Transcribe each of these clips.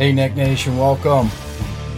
Hey, Neck Nation, welcome.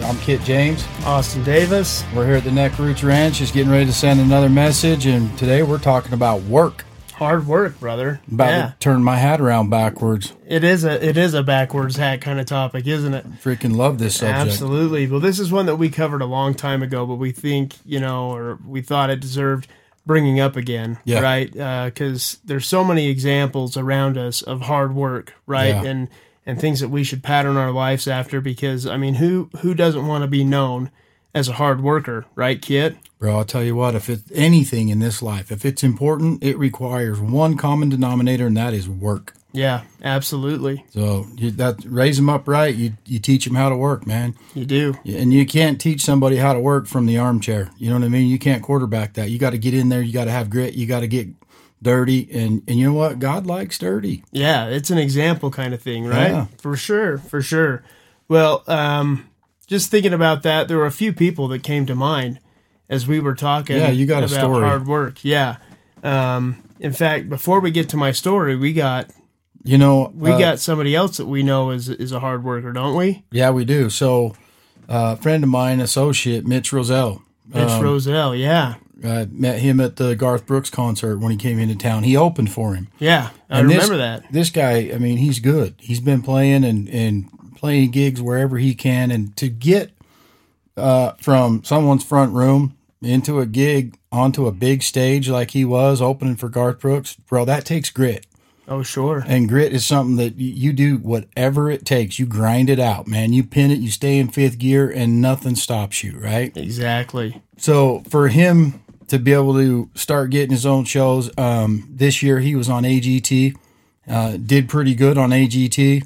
I'm Kit James. Austin Davis. We're here at the Neck Roots Ranch, just getting ready to send another message, and today we're talking about work. Hard work, brother. About yeah. to turn my hat around backwards. It is a it is a backwards hat kind of topic, isn't it? Freaking love this subject. Absolutely. Well, this is one that we covered a long time ago, but we think you know, or we thought it deserved bringing up again, Yeah. right? Uh, because there's so many examples around us of hard work, right? Yeah. And and things that we should pattern our lives after. Because I mean, who who doesn't want to be known as a hard worker, right, Kit? Bro, I'll tell you what, if it's anything in this life, if it's important, it requires one common denominator, and that is work. Yeah, absolutely. So you that raise them up right, you, you teach them how to work, man. You do. And you can't teach somebody how to work from the armchair. You know what I mean? You can't quarterback that. You got to get in there. You got to have grit. You got to get dirty. And, and you know what? God likes dirty. Yeah, it's an example kind of thing, right? Yeah. For sure, for sure. Well, um, just thinking about that, there were a few people that came to mind as we were talking. Yeah, you got a about story. hard work. Yeah. Um, in fact, before we get to my story, we got You know, we uh, got somebody else that we know is is a hard worker, don't we? yeah, we do. So, uh, a friend of mine, associate Mitch Rossell, Mitch Rossell. Yeah, I met him at the Garth Brooks concert when he came into town. He opened for him. yeah, I And this- remember that. This guy, I mean, he's good. He's been playing and, and playing gigs wherever he can. And to get uh, from someone's front room into a gig onto a big stage like he was opening for Garth Brooks, bro, that takes grit. Oh, sure. And grit is something that you do whatever it takes. You grind it out, man. You pin it, you stay in fifth gear, and nothing stops you, right? Exactly. So for him to be able to start getting his own shows, um, this year he was on AGT, uh, did pretty good on AGT.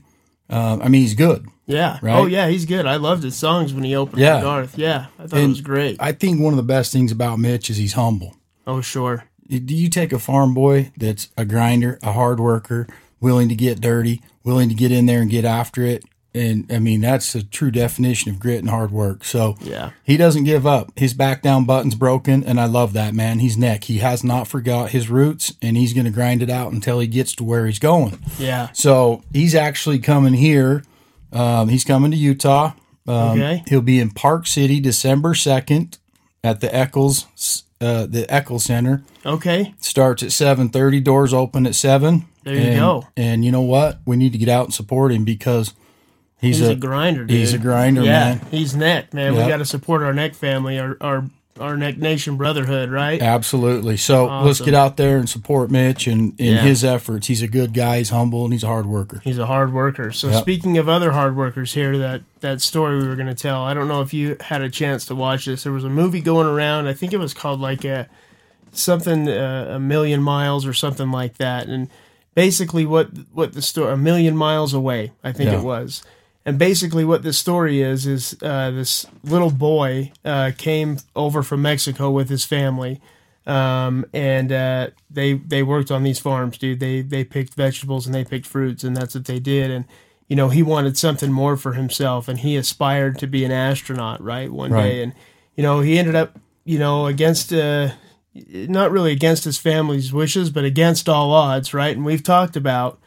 Uh, I mean, he's good. Yeah. Right? Oh, yeah. He's good. I loved his songs when he opened Yeah. for Garth. Yeah, I thought it was great. I think one of the best things about Mitch is he's humble. oh, sure. Do you take a farm boy that's a grinder, a hard worker, willing to get dirty, willing to get in there and get after it? And I mean, that's a true definition of grit and hard work. So Yeah. he doesn't give up. His back down button's broken, and I love that, man. He's neck. He has not forgot his roots, and he's going to grind it out until he gets to where he's going. Yeah. So he's actually coming here. Um, he's coming to Utah. Um, Okay. He'll be in Park City December 2nd at the Eccles, uh, the Eccles Center Okay. starts at 7.30 doors open at 7 There you and, go. and you know what we need to get out and support him because he's, He's a, a, grinder, dude. he's a grinder yeah, man he's neck, man. Yeah. We got to support our neck family, our our our neck nation brotherhood, right? absolutely so let's get out there and support mitch and in Yeah. his efforts he's a good guy he's humble and he's a hard worker He's a hard worker. So Yep. speaking of other hard workers here, that that story we were going to tell. I don't know if you had a chance to watch this. There was a movie going around. I think it was called like a something uh, a million miles or something like that. And basically, what what the story a million miles away, I think Yeah. it was. And basically, what this story is is uh, this little boy uh, came over from Mexico with his family, um, and uh, they they worked on these farms, dude. They they picked vegetables and they picked fruits, and that's what they did. And you know, he wanted something more for himself, and he aspired to be an astronaut, right? One Right. day, and you know, he ended up, you know, against. Uh, not really against his family's wishes, but against all odds, right? And we've talked about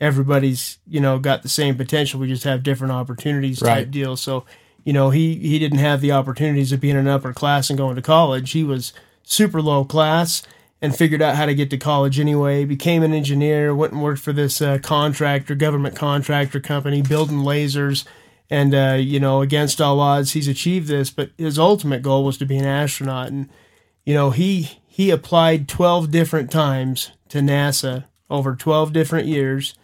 everybody's, you know, got the same potential. We just have different opportunities type Right. deal. So, you know, he he didn't have the opportunities of being an upper class and going to college. He was super low class and figured out how to get to college anyway. Became an engineer, went and worked for this uh, contractor, government contractor company, building lasers. And uh, you know, against all odds, he's achieved this. But his ultimate goal was to be an astronaut. And you know, he he applied 12 different times to NASA over 12 different years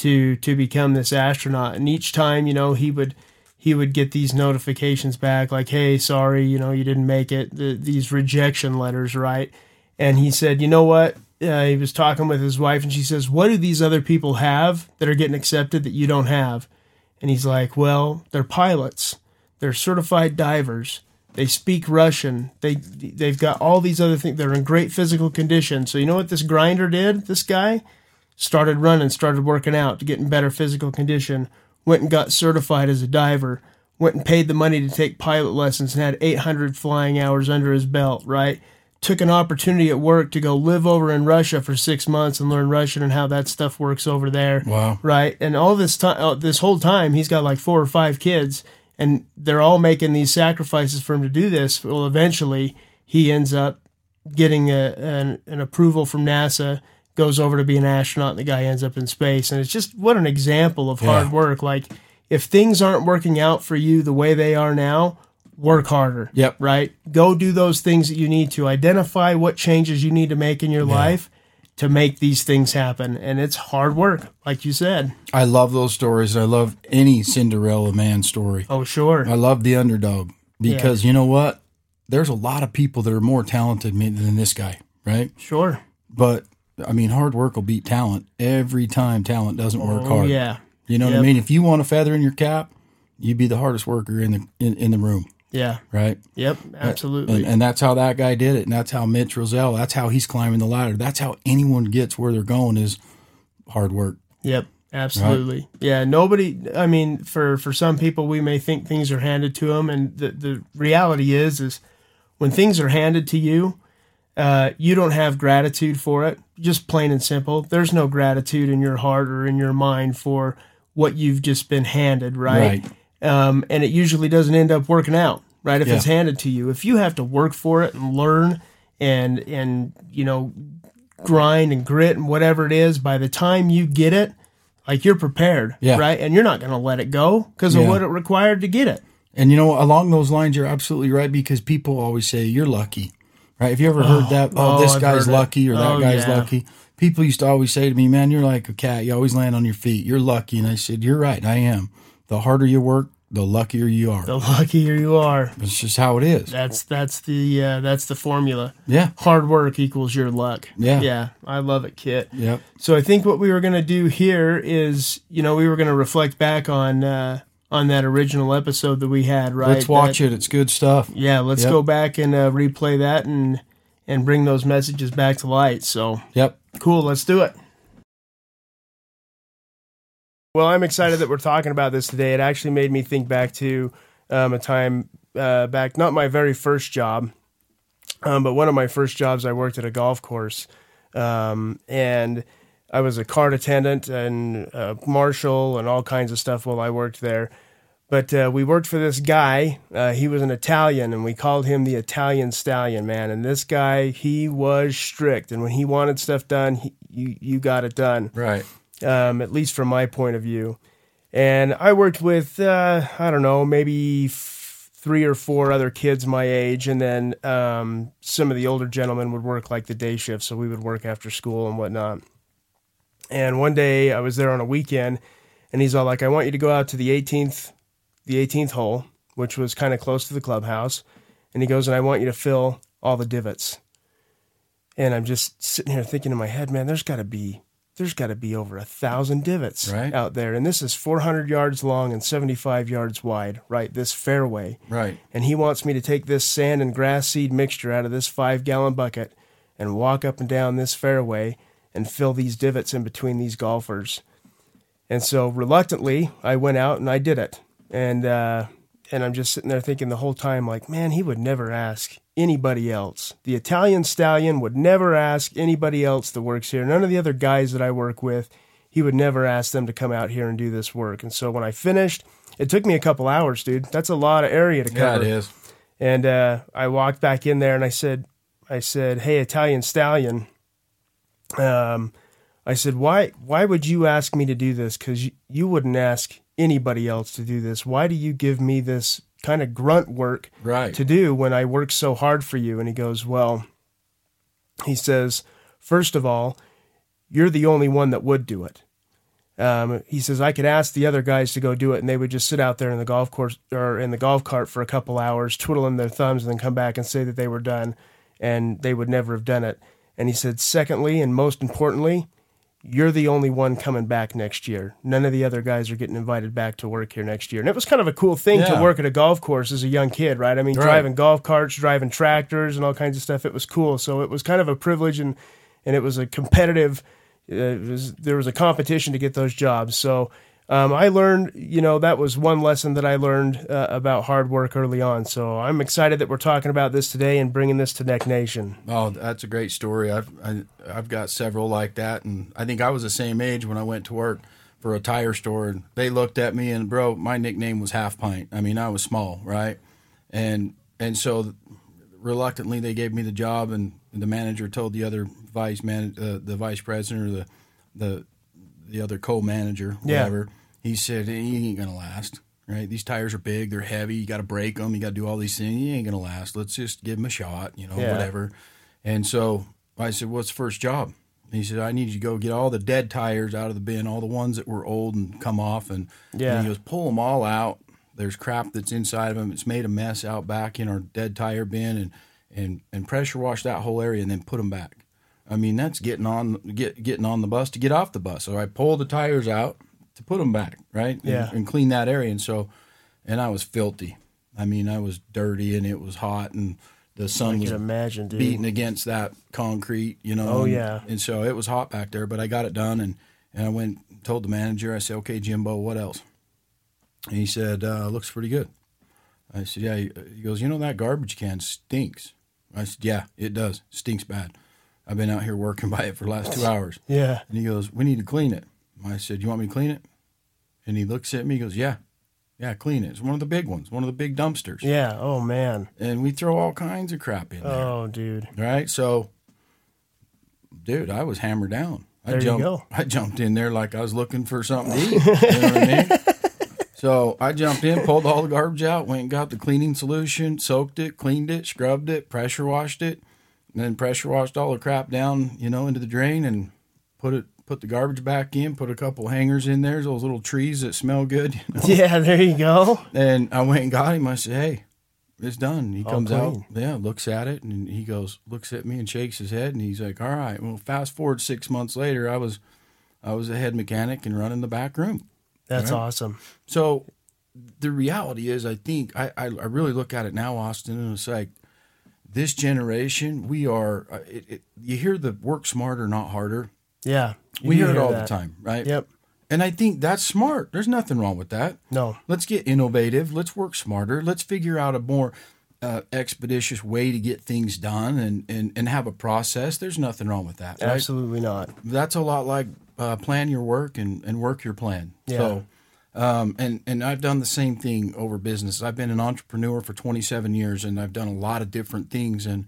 to to become this astronaut and each time, you know, he would he would get these notifications back like, "Hey, sorry, you know, you didn't make it." The, these rejection letters, right? And he said, "You know what? Uh, he was talking with his wife and she says, "What do these other people have that are getting accepted that you don't have?" And he's like, "Well, they're pilots. They're certified divers. They speak Russian. They they've got all these other things. They're in great physical condition. So you know what this grinder did? This guy started running, started working out to get in better physical condition. Went and got certified as a diver. Went and paid the money to take pilot lessons and had 800 flying hours under his belt. Right took an opportunity at work to go live over in Russia for six months and learn Russian and how that stuff works over there. Wow. Right. And all this time, uh, this whole time, he's got like four or five kids, and they're all making these sacrifices for him to do this. Well, eventually, he ends up getting a, an, an approval from NASA, goes over to be an astronaut, and the guy ends up in space. And it's just what an example of hard work. Like, if things aren't working out for you the way they are now, work harder. Yep. Right? Go do those things that you need to. Identify what changes you need to make in your life to make these things happen. And it's hard work, like you said. I love those stories. I love any Cinderella man story. Oh, sure. I love the underdog because you know what? There's a lot of people that are more talented than this guy, right? Sure. But I mean, hard work will beat talent every time talent doesn't work Oh, hard. yeah. You know what I mean? If you want a feather in your cap, you'd be the hardest worker in the in, in the room, Yeah. right? Yep. Uh, absolutely. And, and that's how that guy did it. And that's how Mitch Rossell, that's how he's climbing the ladder. That's how anyone gets where they're going is hard work. Yep, absolutely. Yeah, nobody. I mean, for for some people, we may think things are handed to them, and the the reality is, is when things are handed to you, uh, you don't have gratitude for it. Just plain and simple. There's no gratitude in your heart or in your mind for what you've just been handed, right? Um, and it usually doesn't end up working out, right? If Yeah. it's handed to you, if you have to work for it and learn and and you know grind and grit and whatever it is, by the time you get it, like you're prepared, Yeah. right? And you're not going to let it go because of what it required to get it. And you know, along those lines, you're absolutely right because people always say you're lucky, right? Have you ever heard that? Oh, oh, this I've guy's lucky or that Oh, guy's yeah. lucky. People used to always say to me, "Man, you're like a cat. You always land on your feet. You're lucky." And I said, "You're right. I am. The harder you work, the luckier you are. The luckier you are. It's just how it is." That's that's the uh, that's the formula. Yeah. Hard work equals your luck. Yeah. yeah. I love it, Kit. Yep. So I think what we were going to do here is, you know, we were going to reflect back on uh, on that original episode that we had, right? Let's watch That- it. It's good stuff. Yeah, let's Yep. go back and uh, replay that and and bring those messages back to light. So Yep. cool, let's do it. Well, I'm excited that we're talking about this today. It actually made me think back to um, a time uh, back, not my very first job, um, but one of my first jobs. I worked at a golf course, um, and I was a cart attendant and a marshal and all kinds of stuff while I worked there. But uh, we worked for this guy. Uh, he was an Italian, and we called him the Italian Stallion, man. And this guy, he was strict, and when he wanted stuff done, he, you you got it done Right. um, at least from my point of view. And I worked with, uh, I don't know, maybe f- three or four other kids my age. And then um, some of the older gentlemen would work like the day shift. So we would work after school and whatnot. And one day I was there on a weekend and he's all like, I want you to go out to the 18th, the 18th hole, which was kind of close to the clubhouse. And he goes, and I want you to fill all the divots. And I'm just sitting here thinking in my head, man, there's got to be there's got to be over a thousand divots Right. out there, and this is 400 yards long and 75 yards wide. Right, this fairway, Right. and he wants me to take this sand and grass seed mixture out of this five gallon bucket and walk up and down this fairway and fill these divots in between these golfers. And so reluctantly, I went out and I did it. And uh, and I'm just sitting there thinking the whole time, like, man, he would never ask anybody else. The Italian stallion would never ask anybody else that works here. None of the other guys that I work with, he would never ask them to come out here and do this work. And so when I finished, it took me a couple hours, dude. That's a lot of area to cover. Yeah, it is. And uh, I walked back in there and I said, I said, hey, Italian stallion. Um, I said, why, why would you ask me to do this? Because you, you wouldn't ask anybody else to do this. Why do you give me this kind of grunt work Right. to do when I work so hard for you? And he goes, well, he says, first of all, you're the only one that would do it. Um, he says I could ask the other guys to go do it, and they would just sit out there in the golf course or in the golf cart for a couple hours, twiddling their thumbs, and then come back and say that they were done, and they would never have done it. And he said, secondly, and most importantly, you're the only one coming back next year. None of the other guys are getting invited back to work here next year. And it was kind of a cool thing Yeah. to work at a golf course as a young kid, right? I mean, Right. driving golf carts, driving tractors, and all kinds of stuff. It was cool. So it was kind of a privilege, and and it was a competitive. Uh, it was, there was a competition to get those jobs. So um, I learned, you know, that was one lesson that I learned uh, about hard work early on. So I'm excited that we're talking about this today and bringing this to Neck Nation. Oh, that's a great story. I've I, I've got several like that, and I think I was the same age when I went to work for a tire store, and they looked at me and bro, my nickname was Half Pint. I mean, I was small, right? And and so reluctantly they gave me the job, and the manager told the other vice man, uh, the vice president or the the the other co-manager, Yeah. He said he ain't gonna last. Right, these tires are big, they're heavy. You got to break them. You got to do all these things. He ain't gonna last. Let's just give him a shot, you know, Yeah. whatever. And so I said, "What's the first job?" He said, "I need you to go get all the dead tires out of the bin, all the ones that were old and come off, and, Yeah. and he goes, pull them all out. There's crap that's inside of them. It's made a mess out back in our dead tire bin, and and and pressure wash that whole area, and then put them back. I mean, that's getting on get getting on the bus to get off the bus. So I pull the tires out to put them back, right? And- Yeah. and, clean that area. And so, and I was filthy. I mean, I was dirty, and it was hot, and the sun I was imagine, dude. beating against that concrete, you know. Oh, and- yeah. And so it was hot back there, but I got it done, and and I went told the manager. I said, "Okay, Jimbo, what else?" And he said, uh, "Looks pretty good." I said, "Yeah." He he goes, "You know that garbage can stinks." I said, "Yeah, it does. Stinks bad. I've been out here working by it for the last two hours." Yeah. And he goes, "We need to clean it." I said, "You want me to clean it?" And he looks at me. He goes, "Yeah, yeah, clean it. It's one of the big ones, one of the big dumpsters." Yeah. Oh, man. And we throw all kinds of crap in there. Oh, dude. Right. So, dude, I was hammered down. I There you jumped, go. I jumped in there like I was looking for something to eat. You know what I mean? So I jumped in, pulled all the garbage out, went and got the cleaning solution, soaked it, cleaned it, scrubbed it, pressure washed it, and then pressure washed all the crap down, you know, into the drain and put it put the garbage back in, put a couple hangers in there, those little trees that smell good. You know? Yeah, there you go. And I went and got him. I said, "Hey, it's done." He All comes out, yeah, looks at it, and he goes, looks at me and shakes his head, and he's like, "All right." Well, fast forward six months later, I was, I was a head mechanic and running the back room. That's Right. awesome. So, the reality is, I think I, I, I really look at it now, Austin, and it's like this generation, we are. uh, It, it, you hear the work smarter, not harder. Yeah. We do hear it all that. the time, right? Yep. And I think that's smart. There's nothing wrong with that. No. Let's get innovative. Let's work smarter. Let's figure out a more uh, expeditious way to get things done and, and, and have a process. There's nothing wrong with that. Right? Absolutely not. That's a lot like uh, plan your work and, and work your plan. Yeah. So, um, and, and I've done the same thing over business. I've been an entrepreneur for 27 years and I've done a lot of different things and,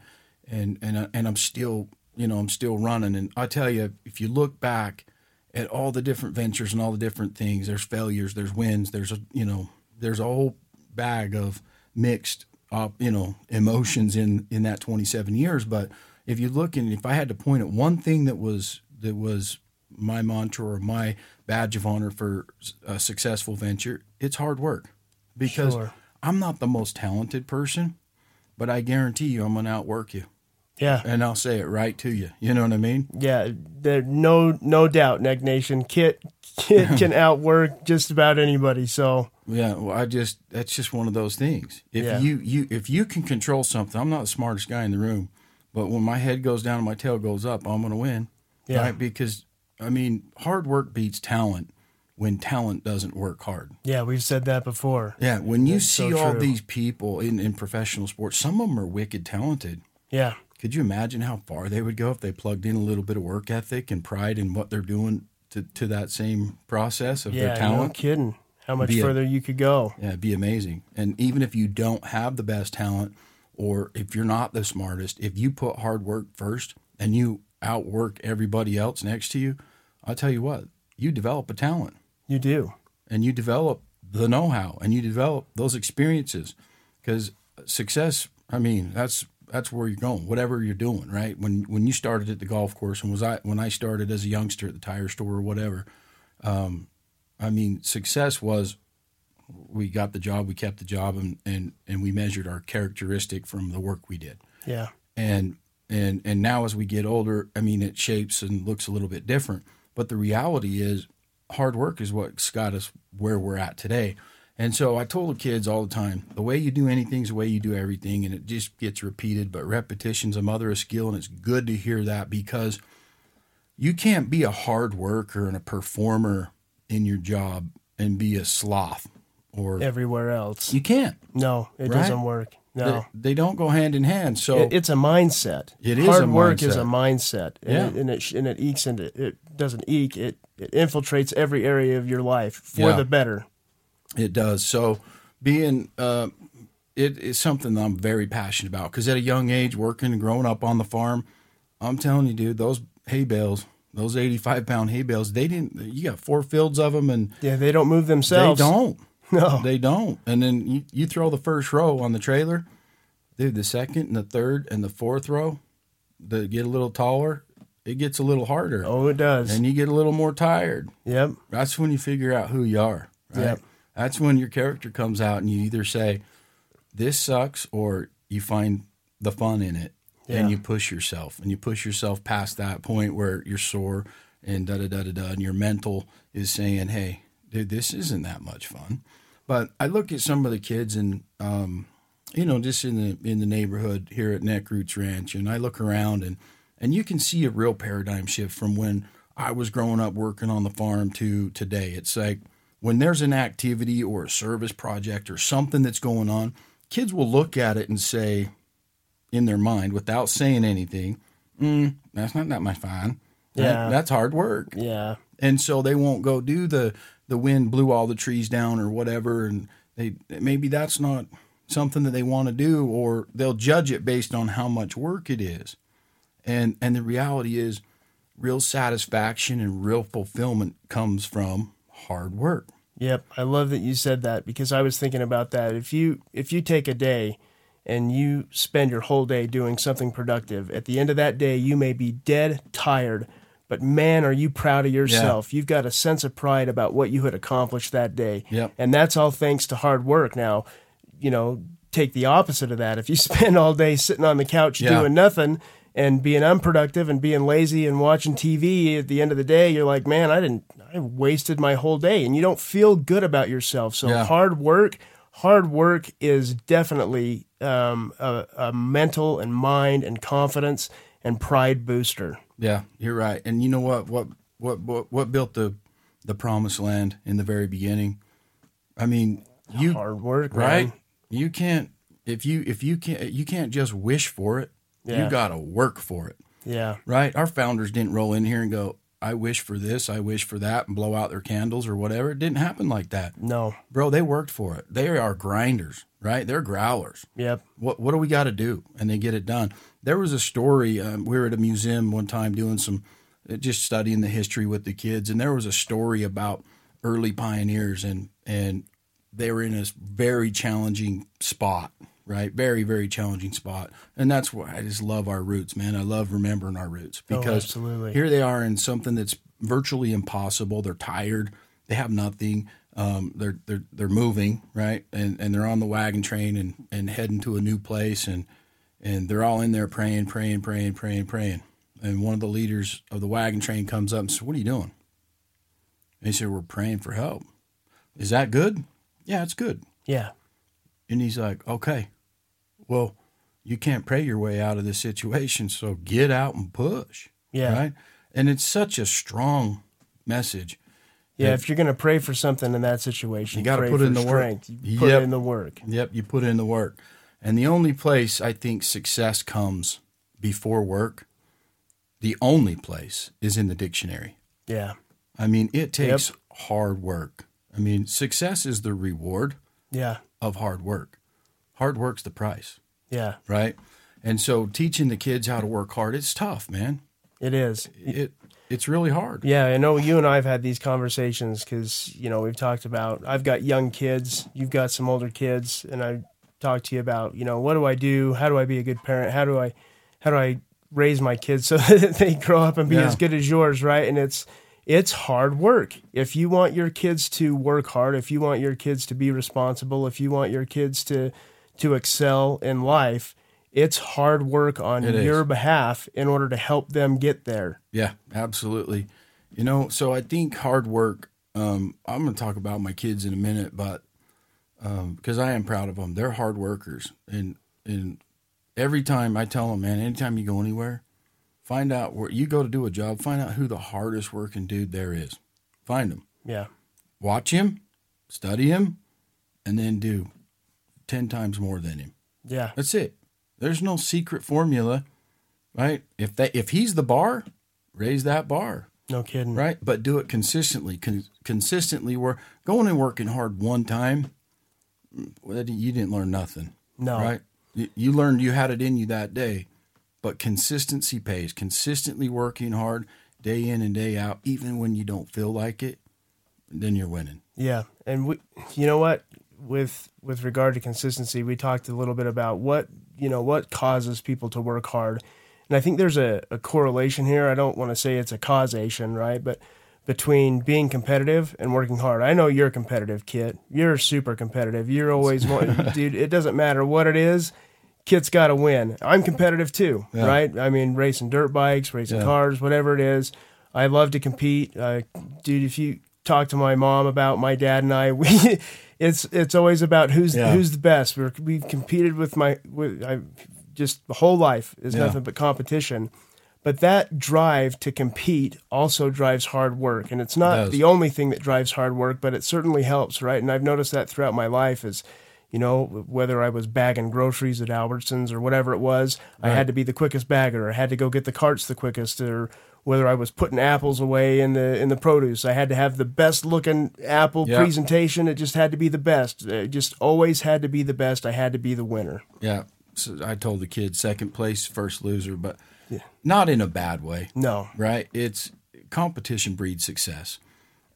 and, and, and I'm still, you know, I'm still running. And I tell you, if you look back at all the different ventures and all the different things, there's failures, there's wins, there's a, you know, there's a whole bag of mixed, uh, you know, emotions in, in that 27 years. But if you look and if I had to point at one thing that was, that was my mantra or my badge of honor for a successful venture, it's hard work because Sure. I'm not the most talented person, but I guarantee you I'm going to outwork you Yeah. and I'll say it right to you. You know what I mean? Yeah. There no no doubt, Neck Nation. Kit Kit can outwork just about anybody. So Yeah, well, I just that's just one of those things. If Yeah. you you if you can control something, I'm not the smartest guy in the room, but when my head goes down and my tail goes up, I'm going to win. Yeah. Right? Because I mean, hard work beats talent when talent doesn't work hard. yeah, we've said that before. Yeah, when you That's see so all these people in in professional sports, some of them are wicked talented. Yeah. Could you imagine how far they would go if they plugged in a little bit of work ethic and pride in what they're doing to, to that same process of Yeah. their No talent? kidding. How much Be a- further you could go. Yeah, it'd be amazing. And even if you don't have the best talent or if you're not the smartest, if you put hard work first and you outwork everybody else next to you, I'll tell you what, you develop a talent You do. and you develop the know how and you develop those experiences. Because success, I mean, that's that's where you're going, whatever you're doing, right? When when you started at the golf course and was I when I started as a youngster at the tire store or whatever, um, I mean, success was we got the job, we kept the job, and and and we measured our characteristic from the work we did. Yeah. And and and now as we get older, I mean, it shapes and looks a little bit different. But the reality is, hard work is what's got us where we're at today. And so I told the kids all the time, the way you do anything is the way you do everything, and it just gets repeated. But repetition's a mother of skill, and it's good to hear that because you can't be a hard worker and a performer in your job and be a sloth or Everywhere else, you can't. no, it Right? doesn't work. No, They, they don't go hand in hand. So It- it's a mindset. It is Hard work is a mindset. mindset, and, Yeah. it, and it and it ekes into it doesn't eke it it infiltrates every area of your life for Yeah. the better. It does. So being uh, it is something that I'm very passionate about because at a young age, working and growing up on the farm, I'm telling you, dude, those hay bales, those 85 pound hay bales, they didn't. You got four fields of them, and Yeah, they don't move themselves. they don't. No, They don't. And then you, you throw the first row on the trailer, dude. The second and the third and the fourth row, they get a little taller. It gets a little harder, oh, it does. and you get a little more tired yep, that's when you figure out who you are. Right? Yep. That's when your character comes out and you either say, This sucks, or you find the fun in it Yeah. and you push yourself and you push yourself past that point where you're sore and da da da da da and your mental is saying, Hey, dude, this isn't that much fun. But I look at some of the kids and um, you know, just in the in the neighborhood here at Neck Roots Ranch, and I look around and and you can see a real paradigm shift from when I was growing up working on the farm to today. It's like when there's an activity or a service project or something that's going on, kids will look at it and say, in their mind, without saying anything, mm, "That's not that much fun. That- that's hard work." yeah, and so they won't go do the the wind blew all the trees down or whatever and they maybe that's not something that they want to do or they'll judge it based on how much work it is and and the reality is real satisfaction and real fulfillment comes from hard work yep. I love that you said that because I was thinking about that. If you if you take a day and you spend your whole day doing something productive, at the end of that day you may be dead tired. But man, are you proud of yourself? You've got a sense of pride about what you had accomplished that day. Yep. And that's all thanks to hard work. Now, you know, take the opposite of that. If you spend all day sitting on the couch Yeah. doing nothing and being unproductive and being lazy and watching TV at the end of the day, you're like, man, I didn't, I wasted my whole day. And you don't feel good about yourself. So Yeah. hard work, hard work is definitely um, a, a mental and mind and confidence and pride booster. yeah you're right and you know what what what what, what built the the promised land in the very beginning i mean you Hard work, right man. you can't if you if you can't you can't just wish for it Yeah. you got to work for it. Yeah. right? Our founders didn't roll in here and go i wish for this i wish for that and blow out their candles or whatever. It didn't happen like that. No. bro they worked for it. They are grinders right? They're growlers. Yep. what what do we got to do? And they get it done. There was a story um, we were at a museum one time doing some uh, just studying the history with the kids and there was a story about early pioneers and and they were in this very challenging spot right? Very very challenging spot. And that's why i just love our roots man. I love remembering our roots Oh, because absolutely. here they are in something that's virtually impossible. They're tired. They have nothing. Um, they're they're they're moving right? And and they're on the wagon train and and heading to a new place. And and they're all in there praying praying praying praying praying. And one of the leaders of the wagon train comes up and says what are you doing? And he said we're praying for help. Is that good? Yeah it's good. Yeah. and he's like okay well you can't pray your way out of this situation so get out and push Yeah. right and it's such a strong message Yeah, if you're going to pray for something in that situation, You gotta pray put in the work. You put Yep. in the work. Yep, you put in the work. And the only place I think success comes before work, the only place is in the dictionary. Yeah, I mean, it takes hard work. I mean, success is the reward yeah, of hard work. Hard work's the price, yeah. right? And so teaching the kids how to work hard, it's tough, man. It is. It it's really hard. Yeah, I know you and I have had these conversations because you know we've talked about. I've got young kids. You've got some older kids, and I talked to you about you know what do I do? How do I be a good parent? How do I how do I raise my kids so that they grow up and be Yeah. as good as yours? Right? And it's it's hard work. If you want your kids to work hard, if you want your kids to be responsible, if you want your kids to to excel in life, it's hard work on It is. your behalf in order to help them get there. Yeah, absolutely. You know, so I think hard work. Um, I'm going to talk about my kids in a minute, but because I am proud of them, they're hard workers, and and every time I tell them, man, anytime you go anywhere, find out where you go to do a job, find out who the hardest working dude there is, find him, Yeah. watch him, study him, and then do 10 times more than him. Yeah. That's it. There's no secret formula, right? If that if he's the bar, raise that bar, No kidding. right? But do it consistently. Con- consistently, we're going and working hard one time. You didn't learn nothing, No. right? You, you learned you had it in you that day, but consistency pays. Consistently working hard day in and day out, even when you don't feel like it, then you're winning. Yeah, and we, you know what, with with regard to consistency, we talked a little bit about what you know what causes people to work hard, and I think there's a, a correlation here. I don't want to say it's a causation, right, but between being competitive and working hard. I know you're competitive, Kit. You're super competitive. You're always dude. It doesn't matter what it is. Kit's got to win. I'm competitive too, Yeah. right? I mean, racing dirt bikes, racing Yeah. cars, whatever it is. I love to compete, uh, dude. If you talk to my mom about my dad and I, we it's it's always about who's Yeah. who's the best. We're, we've competed with my with I just the whole life is Yeah. nothing but competition. But that drive to compete also drives hard work, and it's not the only thing that drives hard work, but it certainly helps, right? And I've noticed that throughout my life is. You know, whether I was bagging groceries at Albertsons or whatever it was, I had to be the quickest bagger. I had to go get the carts the quickest, or whether I was putting apples away in the in the produce, I had to have the best looking apple Yeah. presentation. It just had to be the best. Uh, it just always had to be the best. I had to be the winner. Yeah. So I told the kids second place, first loser, but not in a bad way. No, right? It's competition breeds success,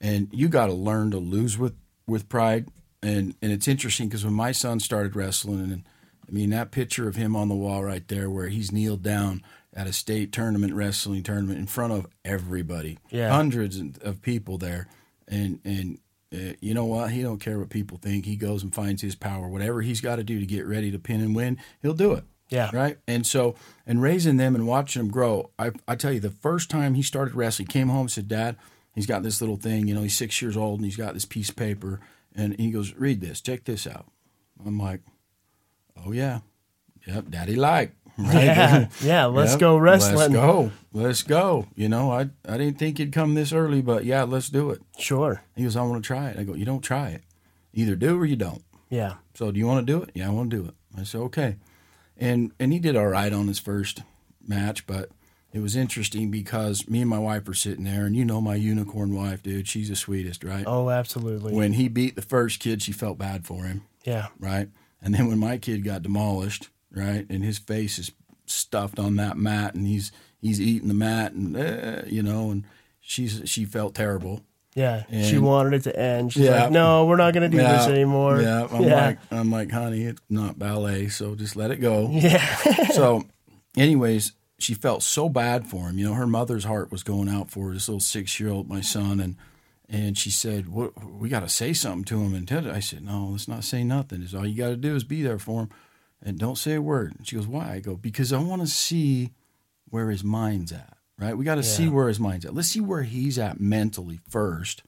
and you got to learn to lose with with pride. And and it's interesting because when my son started wrestling, and I mean that picture of him on the wall right there, where he's kneeled down at a state tournament wrestling tournament in front of everybody, Yeah. hundreds of people there, and and. Uh, you know what? He don't care what people think. He goes and finds his power. Whatever he's got to do to get ready to pin and win, he'll do it yeah, right? And so, and raising them and watching them grow, I, I tell you, the first time he started wrestling, he came home and said, Dad, he's got this little thing, you know, he's six years old and he's got this piece of paper. And he goes, Read this, check this out. I'm like, Oh, yeah. Yep, Daddy like. Right? yeah, yeah. Let's Yep, go wrestling. Let's go. Let's go. You know, I, I didn't think it'd come this early, but yeah, let's do it. Sure. He goes, I want to try it. I go, You don't try it. Either do or you don't. Yeah, So do you want to do it? Yeah, I want to do it. I said okay, and and he did all right on his first match, but it was interesting because me and my wife were sitting there, and you know my unicorn wife, dude, she's the sweetest, right? Oh, absolutely. When he beat the first kid, she felt bad for him, yeah, right? And then when my kid got demolished, right, and his face is stuffed on that mat, and he's he's eating the mat, and uh, you know, and she's she felt terrible. yeah. she wanted it to end. She's Yeah. like, "No, we're not going to do this anymore." Yeah, I'm yeah, like, I'm like, honey, it's not ballet, so just let it go. yeah, so, anyways, she felt so bad for him. You know, her mother's heart was going out for this little six year old, my son, and and she said, "What we got to say something to him." And tell I said, "No, let's not say nothing. Is all you got to do is be there for him, and don't say a word." And she goes, "Why?" I go, "Because I want to see where his mind's at. Right? We got to see where his mind's at. Let's see where he's at mentally first,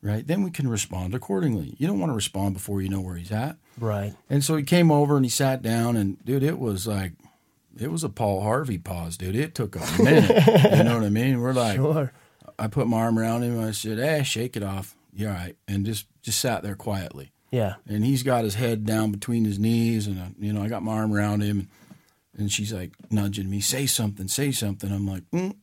Right, then we can respond accordingly. You don't want to respond before you know where he's at. right. And so he came over and he sat down and dude, it was like it was a Paul Harvey pause, dude. It took a minute. you know what I mean? We're like Sure. I put my arm around him and I said, Hey, shake it off. You're all right. And just just sat there quietly. Yeah, And he's got his head down between his knees and uh, you know, I got my arm around him and, and she's like nudging me, say something, say something. I'm like, mm,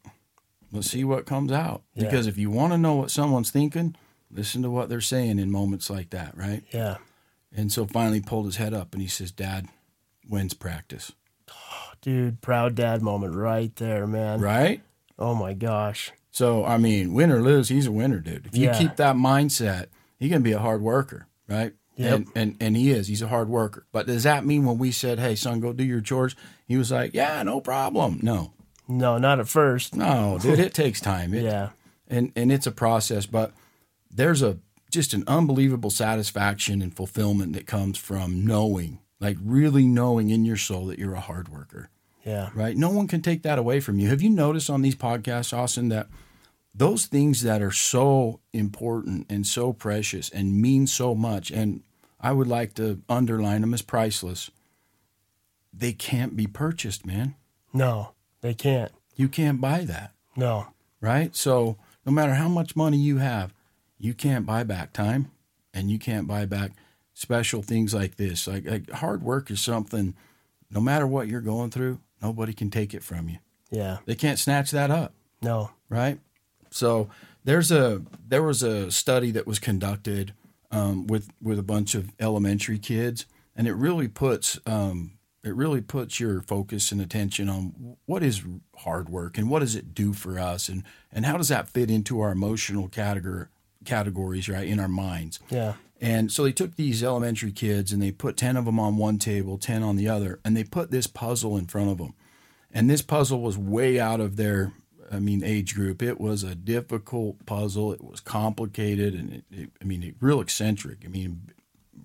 let's see what comes out. Yeah. Because if you want to know what someone's thinking, listen to what they're saying in moments like that, right? yeah. And so finally pulled his head up and he says, Dad, when's practice? Dude, proud dad moment right there, man. Right? Oh my gosh. So, I mean, win or lose, he's a winner, dude. If you Yeah. keep that mindset, he can be a hard worker, right? Yep. And, and and he is. He's a hard worker. But does that mean when we said, hey, son, go do your chores, he was like, yeah, no problem. No, No, not at first. no, dude, it takes time. It, Yeah. and and it's a process but there's a just an unbelievable satisfaction and fulfillment that comes from knowing like really knowing in your soul that you're a hard worker Yeah. right no one can take that away from you have you noticed on these podcasts austin that those things that are so important and so precious and mean so much and i would like to underline them as priceless they can't be purchased man No, they can't. you can't buy that No. right? So no matter how much money you have, you can't buy back time. and you can't buy back special things like this. Like, like hard work is something, no matter what you're going through, nobody can take it from you. Yeah. They can't snatch that up, No. right? So there's a there was a study that was conducted um, with with a bunch of elementary kids, and it really puts um, it really puts your focus and attention on what is hard work and what does it do for us, and and how does that fit into our emotional category categories, right, in our minds. Yeah. And so they took these elementary kids and they put 10 of them on one table, 10 on the other, and they put this puzzle in front of them. And this puzzle was way out of their, I mean, age group. It was a difficult puzzle. It was complicated and it, it, I mean, it, real eccentric. I mean,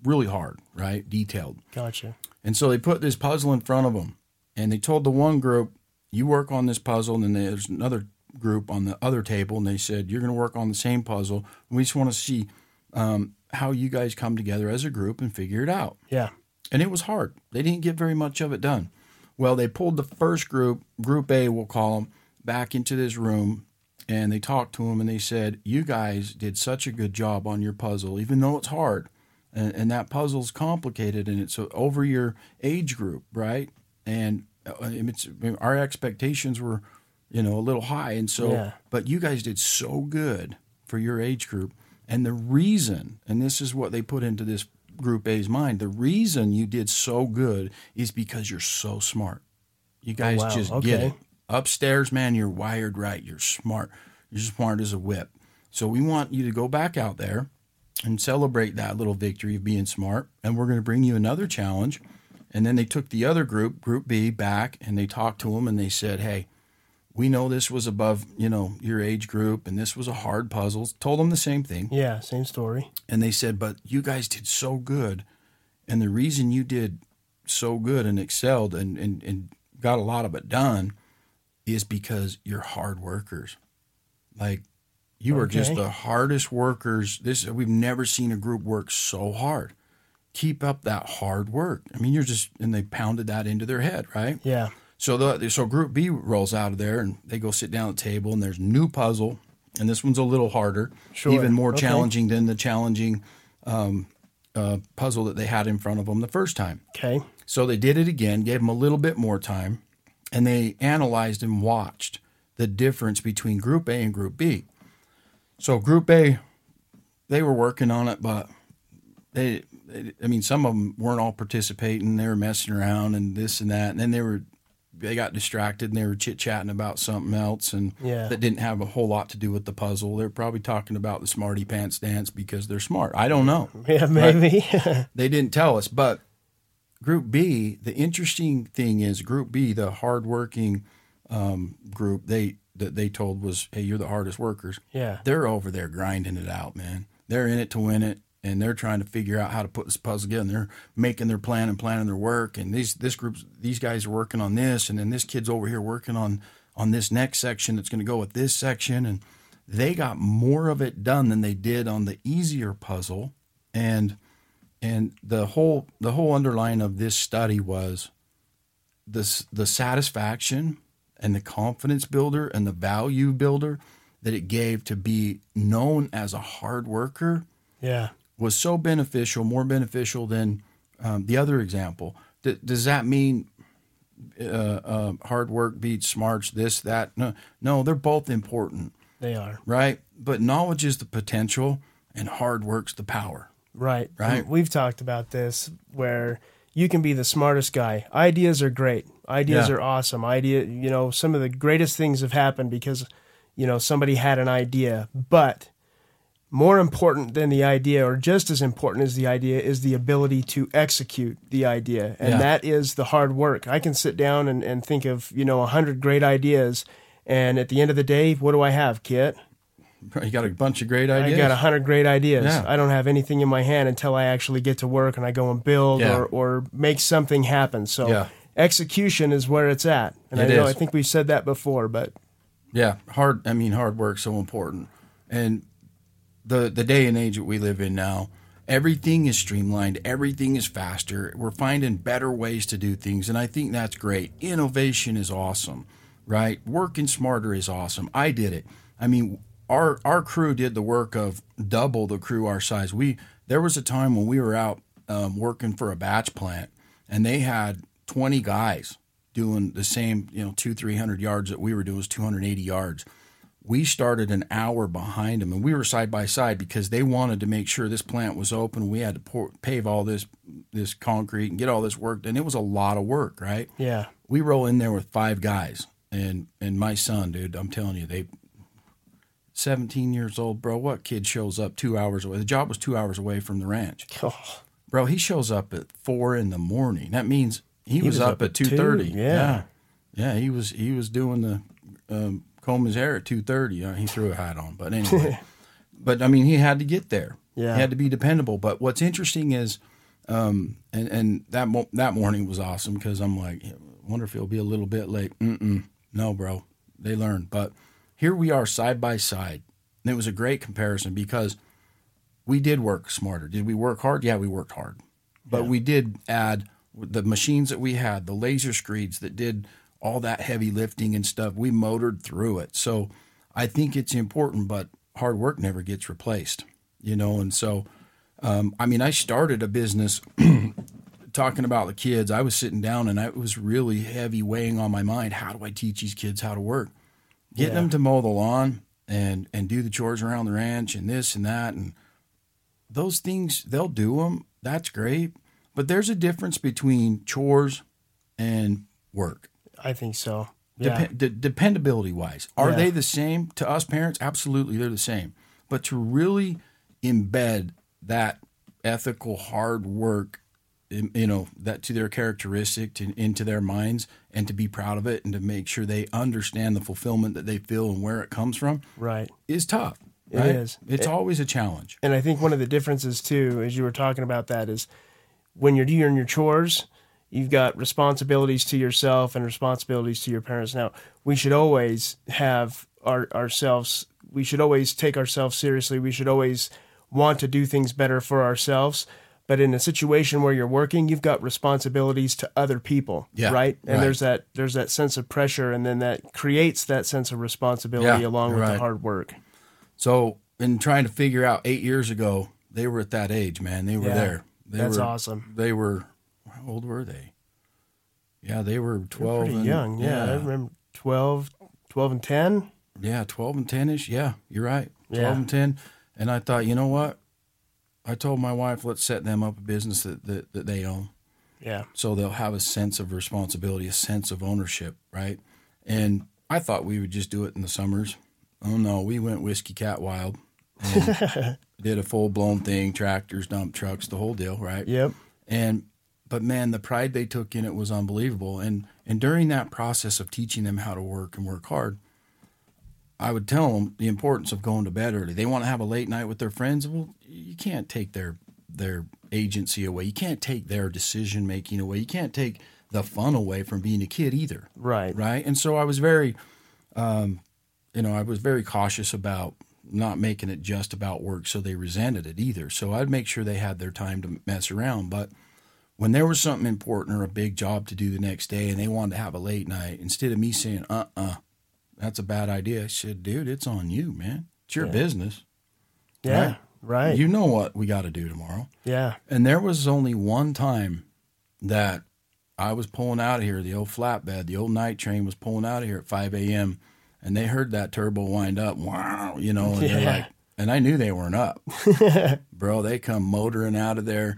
really hard, right? Detailed. Gotcha. And so they put this puzzle in front of them and they told the one group, you work on this puzzle. And then there's another group on the other table and they said, you're going to work on the same puzzle. We just want to see um, how you guys come together as a group and figure it out. Yeah. And it was hard. They didn't get very much of it done. Well, they pulled the first group, Group A, we'll call them, back into this room and they talked to him and they said, You guys did such a good job on your puzzle, even though it's hard. And, and that puzzle's complicated and it's over your age group, right? And uh, it's, our expectations were, you know, a little high. And so, Yeah. but you guys did so good for your age group. And the reason, and this is what they put into this group A's mind, the reason you did so good is because you're so smart. You guys Oh, wow. just get it. Upstairs, man, you're wired right. You're smart. You're smart as a whip. So we want you to go back out there and celebrate that little victory of being smart. And we're going to bring you another challenge. And then they took the other group, Group B, back and they talked to them and they said, hey, we know this was above, you know, your age group and this was a hard puzzle. Told them the same thing. Yeah. Same story. And they said, but you guys did so good. And the reason you did so good and excelled and, and, and got a lot of it done is because you're hard workers. Like you are just the hardest workers. This we've never seen a group work so hard. Keep up that hard work. I mean, you're just and they pounded that into their head, right? Yeah. So the so Group B rolls out of there and they go sit down at the table and there's new puzzle and this one's a little harder, Sure. even more Okay. challenging than the challenging um, uh, puzzle that they had in front of them the first time. Okay. So they did it again, gave them a little bit more time, and they analyzed and watched the difference between Group A and Group B. So Group A, they were working on it, but they, they I mean, some of them weren't all participating. They were messing around and this and that, and then they were they got distracted and they were chit chatting about something else and Yeah. that didn't have a whole lot to do with the puzzle. They're probably talking about the smarty pants dance because they're smart. I don't know Yeah. Maybe. they didn't tell us. But Group B, the interesting thing is Group B, the hardworking um, group, they that they told was, "Hey, you're the hardest workers." yeah. They're over there grinding it out, man. They're in it to win it, and they're trying to figure out how to put this puzzle together. And they're making their plan and planning their work. And these this group, these guys are working on this, and then this kid's over here working on on this next section that's going to go with this section, and they got more of it done than they did on the easier puzzle, and and the whole the whole underline of this study was this the satisfaction and the confidence builder and the value builder that it gave to be known as a hard worker Yeah. was so beneficial, more beneficial than um, the other example. D- does that mean uh, uh, hard work beats smarts? This, that? No, no, they're both important, They are. right? But knowledge is the potential, and hard work's the power. Right. Right. We've talked about this where you can be the smartest guy. Ideas are great. Ideas Yeah. are awesome. Idea, you know, some of the greatest things have happened because, you know, somebody had an idea. But more important than the idea, or just as important as the idea, is the ability to execute the idea. And Yeah. that is the hard work. I can sit down and, and think of, you know, a hundred great ideas. And at the end of the day, what do I have, Kit? You got a bunch of great ideas. I got a hundred great ideas. Yeah. I don't have anything in my hand until I actually get to work and I go and build Yeah. or, or make something happen. So Yeah. execution is where it's at. And It I know is. I think we've said that before, but Yeah, hard. I mean, hard work's so important, and the the day and age that we live in now, everything is streamlined. Everything is faster. We're finding better ways to do things, and I think that's great. Innovation is awesome, right? Working smarter is awesome. I did it. I mean, our our crew did the work of double the crew our size. We there was a time when we were out um, working for a batch plant, and they had twenty guys doing the same, you know, two three hundred yards that we were doing was two hundred eighty yards. We started an hour behind them, and we were side by side because they wanted to make sure this plant was open. We had to pour, pave all this this concrete and get all this work, and it was a lot of work, right? Yeah. we roll in there with five guys and and my son dude i'm telling you they 17 years old bro what kid shows up two hours away? The job was two hours away from the ranch. Oh, bro he shows up at four in the morning. That means he, was, was up, up at at 2.30 yeah. yeah. He was he was doing the um, comb his hair at 2.30 uh, he threw a hat on but anyway. But i mean he had to get there. Yeah. he had to be dependable. But what's interesting is um, and and that mo- that morning was awesome because I'm like, I wonder if it'll be a little bit late. Mm-mm. No, bro, they learned. But here we are side by side, and it was a great comparison because we did work smarter. Did we work hard? Yeah, we worked hard, but we did add the machines that we had, the laser screeds that did all that heavy lifting and stuff. We motored through it. So I think it's important, but hard work never gets replaced, you know. And so, um, I mean, I started a business talking about the kids. I was sitting down and I, it was really heavy weighing on my mind. How do I teach these kids how to work? Getting Yeah. them to mow the lawn and and do the chores around the ranch and this and that and those things they'll do them. That's great, but there's a difference between chores and work. I think so. Yeah. Dep- de- dependability wise, are Yeah. they the same to us parents? Absolutely, they're the same. But to really embed that ethical hard work, you know, that to their characteristic to, into their minds, and to be proud of it, and to make sure they understand the fulfillment that they feel and where it comes from, right. is tough. It Right? is. It's always a challenge. And I think one of the differences too, as you were talking about that, is when you're doing your chores, you've got responsibilities to yourself and responsibilities to your parents. Now, we should always have our ourselves. We should always take ourselves seriously. We should always want to do things better for ourselves. But in a situation where you're working, you've got responsibilities to other people, Yeah, right? And right. there's that there's that sense of pressure, and then that creates that sense of responsibility Yeah, along with right. the hard work. So, in trying to figure out eight years ago, they were at that age, man. They were Yeah, there. They That's were, awesome. They were, how old were they? Yeah, they were 12 Pretty and, young, yeah. I remember 12, 12 and 10. Yeah, 12 and 10 ish. Yeah, you're right. 12 Yeah. and 10. And I thought, you know what? I told my wife, let's set them up a business that, that, that they own. Yeah. So they'll have a sense of responsibility, a sense of ownership, right? And I thought we would just do it in the summers. Oh no, we went whiskey cat wild. Did a full blown thing, tractors, dump trucks, the whole deal, right? Yep. And but man, the pride they took in it was unbelievable. And and during that process of teaching them how to work and work hard, I would tell them the importance of going to bed early. They want to have a late night with their friends. Well, you can't take their their agency away. You can't take their decision making away. You can't take the fun away from being a kid either, Right. right? And so I was very, um, you know, I was very cautious about not making it just about work, so they resented it either. So I'd make sure they had their time to mess around, but when there was something important or a big job to do the next day and they wanted to have a late night, instead of me saying, uh uh that's a bad idea, I said, dude, it's on you, man. It's your Yeah. business. Yeah. Right. Right. You know what we got to do tomorrow. yeah. And there was only one time that I was pulling out of here, the old flatbed, the old night train was pulling out of here at 5 a.m. And they heard that turbo wind up, wow, you know, and they're like, and I knew they weren't up. Bro, they come motoring out of there,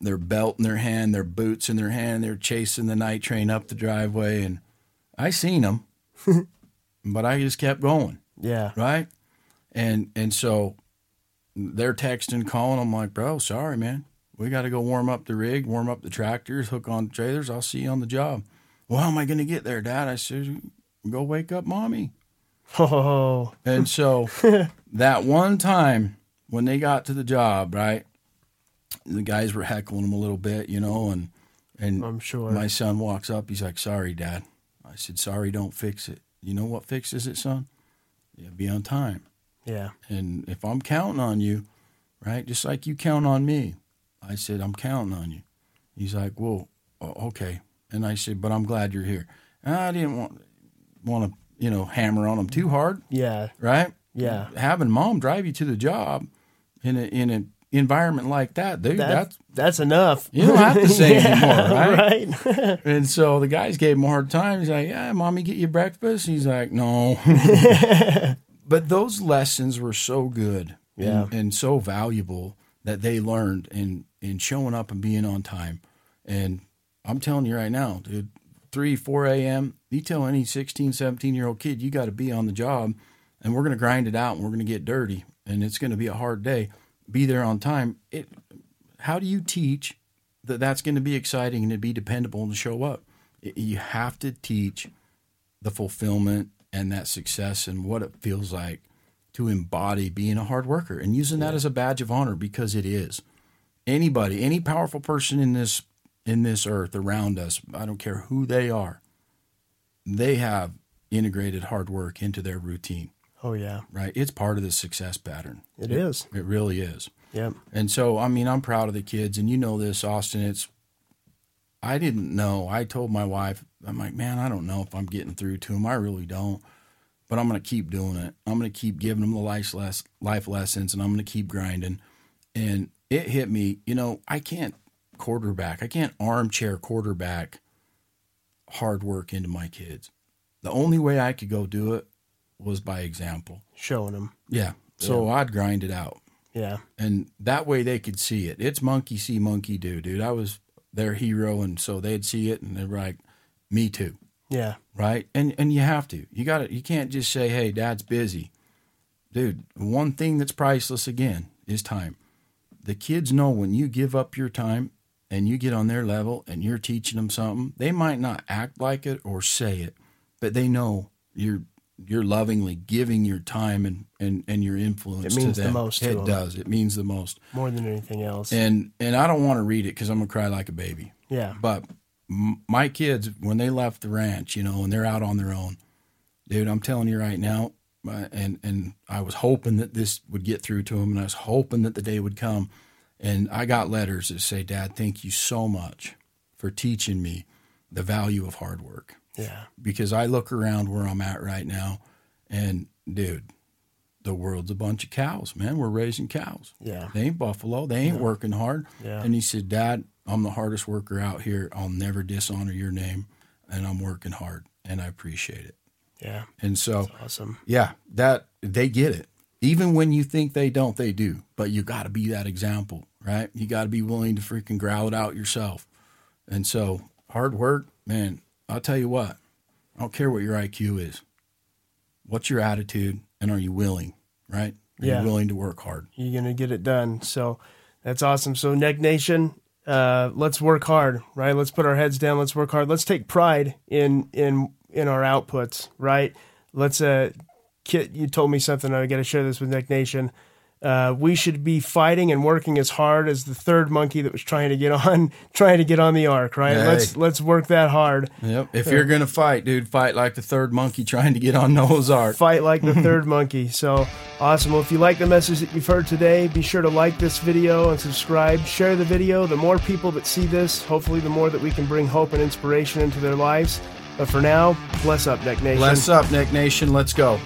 their belt in their hand, their boots in their hand. They're chasing the night train up the driveway. And I seen them, but I just kept going Yeah. right? And and so they're texting, calling. I'm like, bro, sorry, man. We got to go warm up the rig, warm up the tractors, hook on the trailers. I'll see you on the job. Well, how am I going to get there, Dad? I said, go wake up mommy. Oh. And so that one time when they got to the job, right, the guys were heckling them a little bit, you know, and and I'm sure. my son walks up. He's like, "Sorry, Dad." I said, "Sorry, don't fix it. You know what fixes it, son? Yeah, be on time." yeah. And if I'm counting on you, right, just like you count on me, I said, I'm counting on you. He's like, well, uh, okay. And I said, but I'm glad you're here. And I didn't want want to, you know, hammer on him too hard, Yeah. right? Yeah. having mom drive you to the job in a in an environment like that, dude, That, that's that's enough. you don't have to say Yeah, anymore, right? right. And so the guys gave him a hard time. He's like, "Yeah, mommy, get you breakfast." He's like, "No." but those lessons were so good, Yeah. and, and so valuable that they learned in in showing up and being on time. And I'm telling you right now, dude, three, four a.m. You tell any 16, 17 year old kid, you got to be on the job, and we're gonna grind it out, and we're gonna get dirty, and it's gonna be a hard day. Be there on time. It. How do you teach that that's going to be exciting and to be dependable and to show up. You have to teach the fulfillment and that success and what it feels like to embody being a hard worker and using that as a badge of honor because it is. Anybody, any powerful person in this in this earth around us, I don't care who they are, they have integrated hard work into their routine, Oh yeah, right? It's part of the success pattern. it is. It really is. Yep. And so, I mean, I'm proud of the kids, and you know this, Austin. It's, I didn't know. I told my wife, I'm like, man, I don't know if I'm getting through to them. I really don't. But I'm going to keep doing it. I'm going to keep giving them the life, less, life lessons, and I'm going to keep grinding. And it hit me, you know, I can't quarterback, I can't armchair quarterback hard work into my kids. The only way I could go do it was by example. Showing them. Yeah. So I'd grind it out Yeah. and that way they could see it. It's monkey see, monkey do, dude. I was their hero, and so they'd see it, and they're like, "Me too." Yeah. right? And and you have to. You got to. You can't just say, "Hey, Dad's busy." Dude, one thing that's priceless again is time. The kids know when you give up your time and you get on their level and you're teaching them something, they might not act like it or say it, but they know you're you're lovingly giving your time and and, and your influence It means to the them. most to it them. does. It means the most. More than anything else. And and I don't want to read it because I'm gonna cry like a baby. yeah. But m- my kids, when they left the ranch, you know, and they're out on their own, dude, I'm telling you right now, uh, and and I was hoping that this would get through to them, and I was hoping that the day would come, and I got letters that say, "Dad, thank you so much for teaching me the value of hard work." Yeah. Because I look around where I'm at right now, and dude, the world's a bunch of cows, man. We're raising cows. Yeah. They ain't buffalo. They ain't working hard. Yeah. And he said, Dad, I'm the hardest worker out here. I'll never dishonor your name, and I'm working hard, and I appreciate it. Yeah. And so, Awesome. yeah, that they get it. Even when you think they don't, they do. But you got to be that example, right? You got to be willing to freaking growl it out yourself. And so, hard work, man. I'll tell you what. I don't care what your IQ is. What's your attitude, and are you willing, right? Are Yeah. you willing to work hard? You're gonna get it done. So that's awesome. So Neck Nation, uh, let's work hard, right? Let's put our heads down. Let's work hard. Let's take pride in in in our outputs, right? Let's uh, Kit, you told me something. I got to share this with Neck Nation. Uh, we should be fighting and working as hard as the third monkey that was trying to get on, trying to get on the ark, right? Hey. Let's let's work that hard. Yep. If you're gonna fight, dude, fight like the third monkey trying to get on Noah's Ark. fight like the third monkey. So awesome. Well, if you like the message that you've heard today, be sure to like this video and subscribe. Share the video. The more people that see this, hopefully, the more that we can bring hope and inspiration into their lives. But for now, bless up, Neck Nation. Bless up, Neck Nation. Let's go.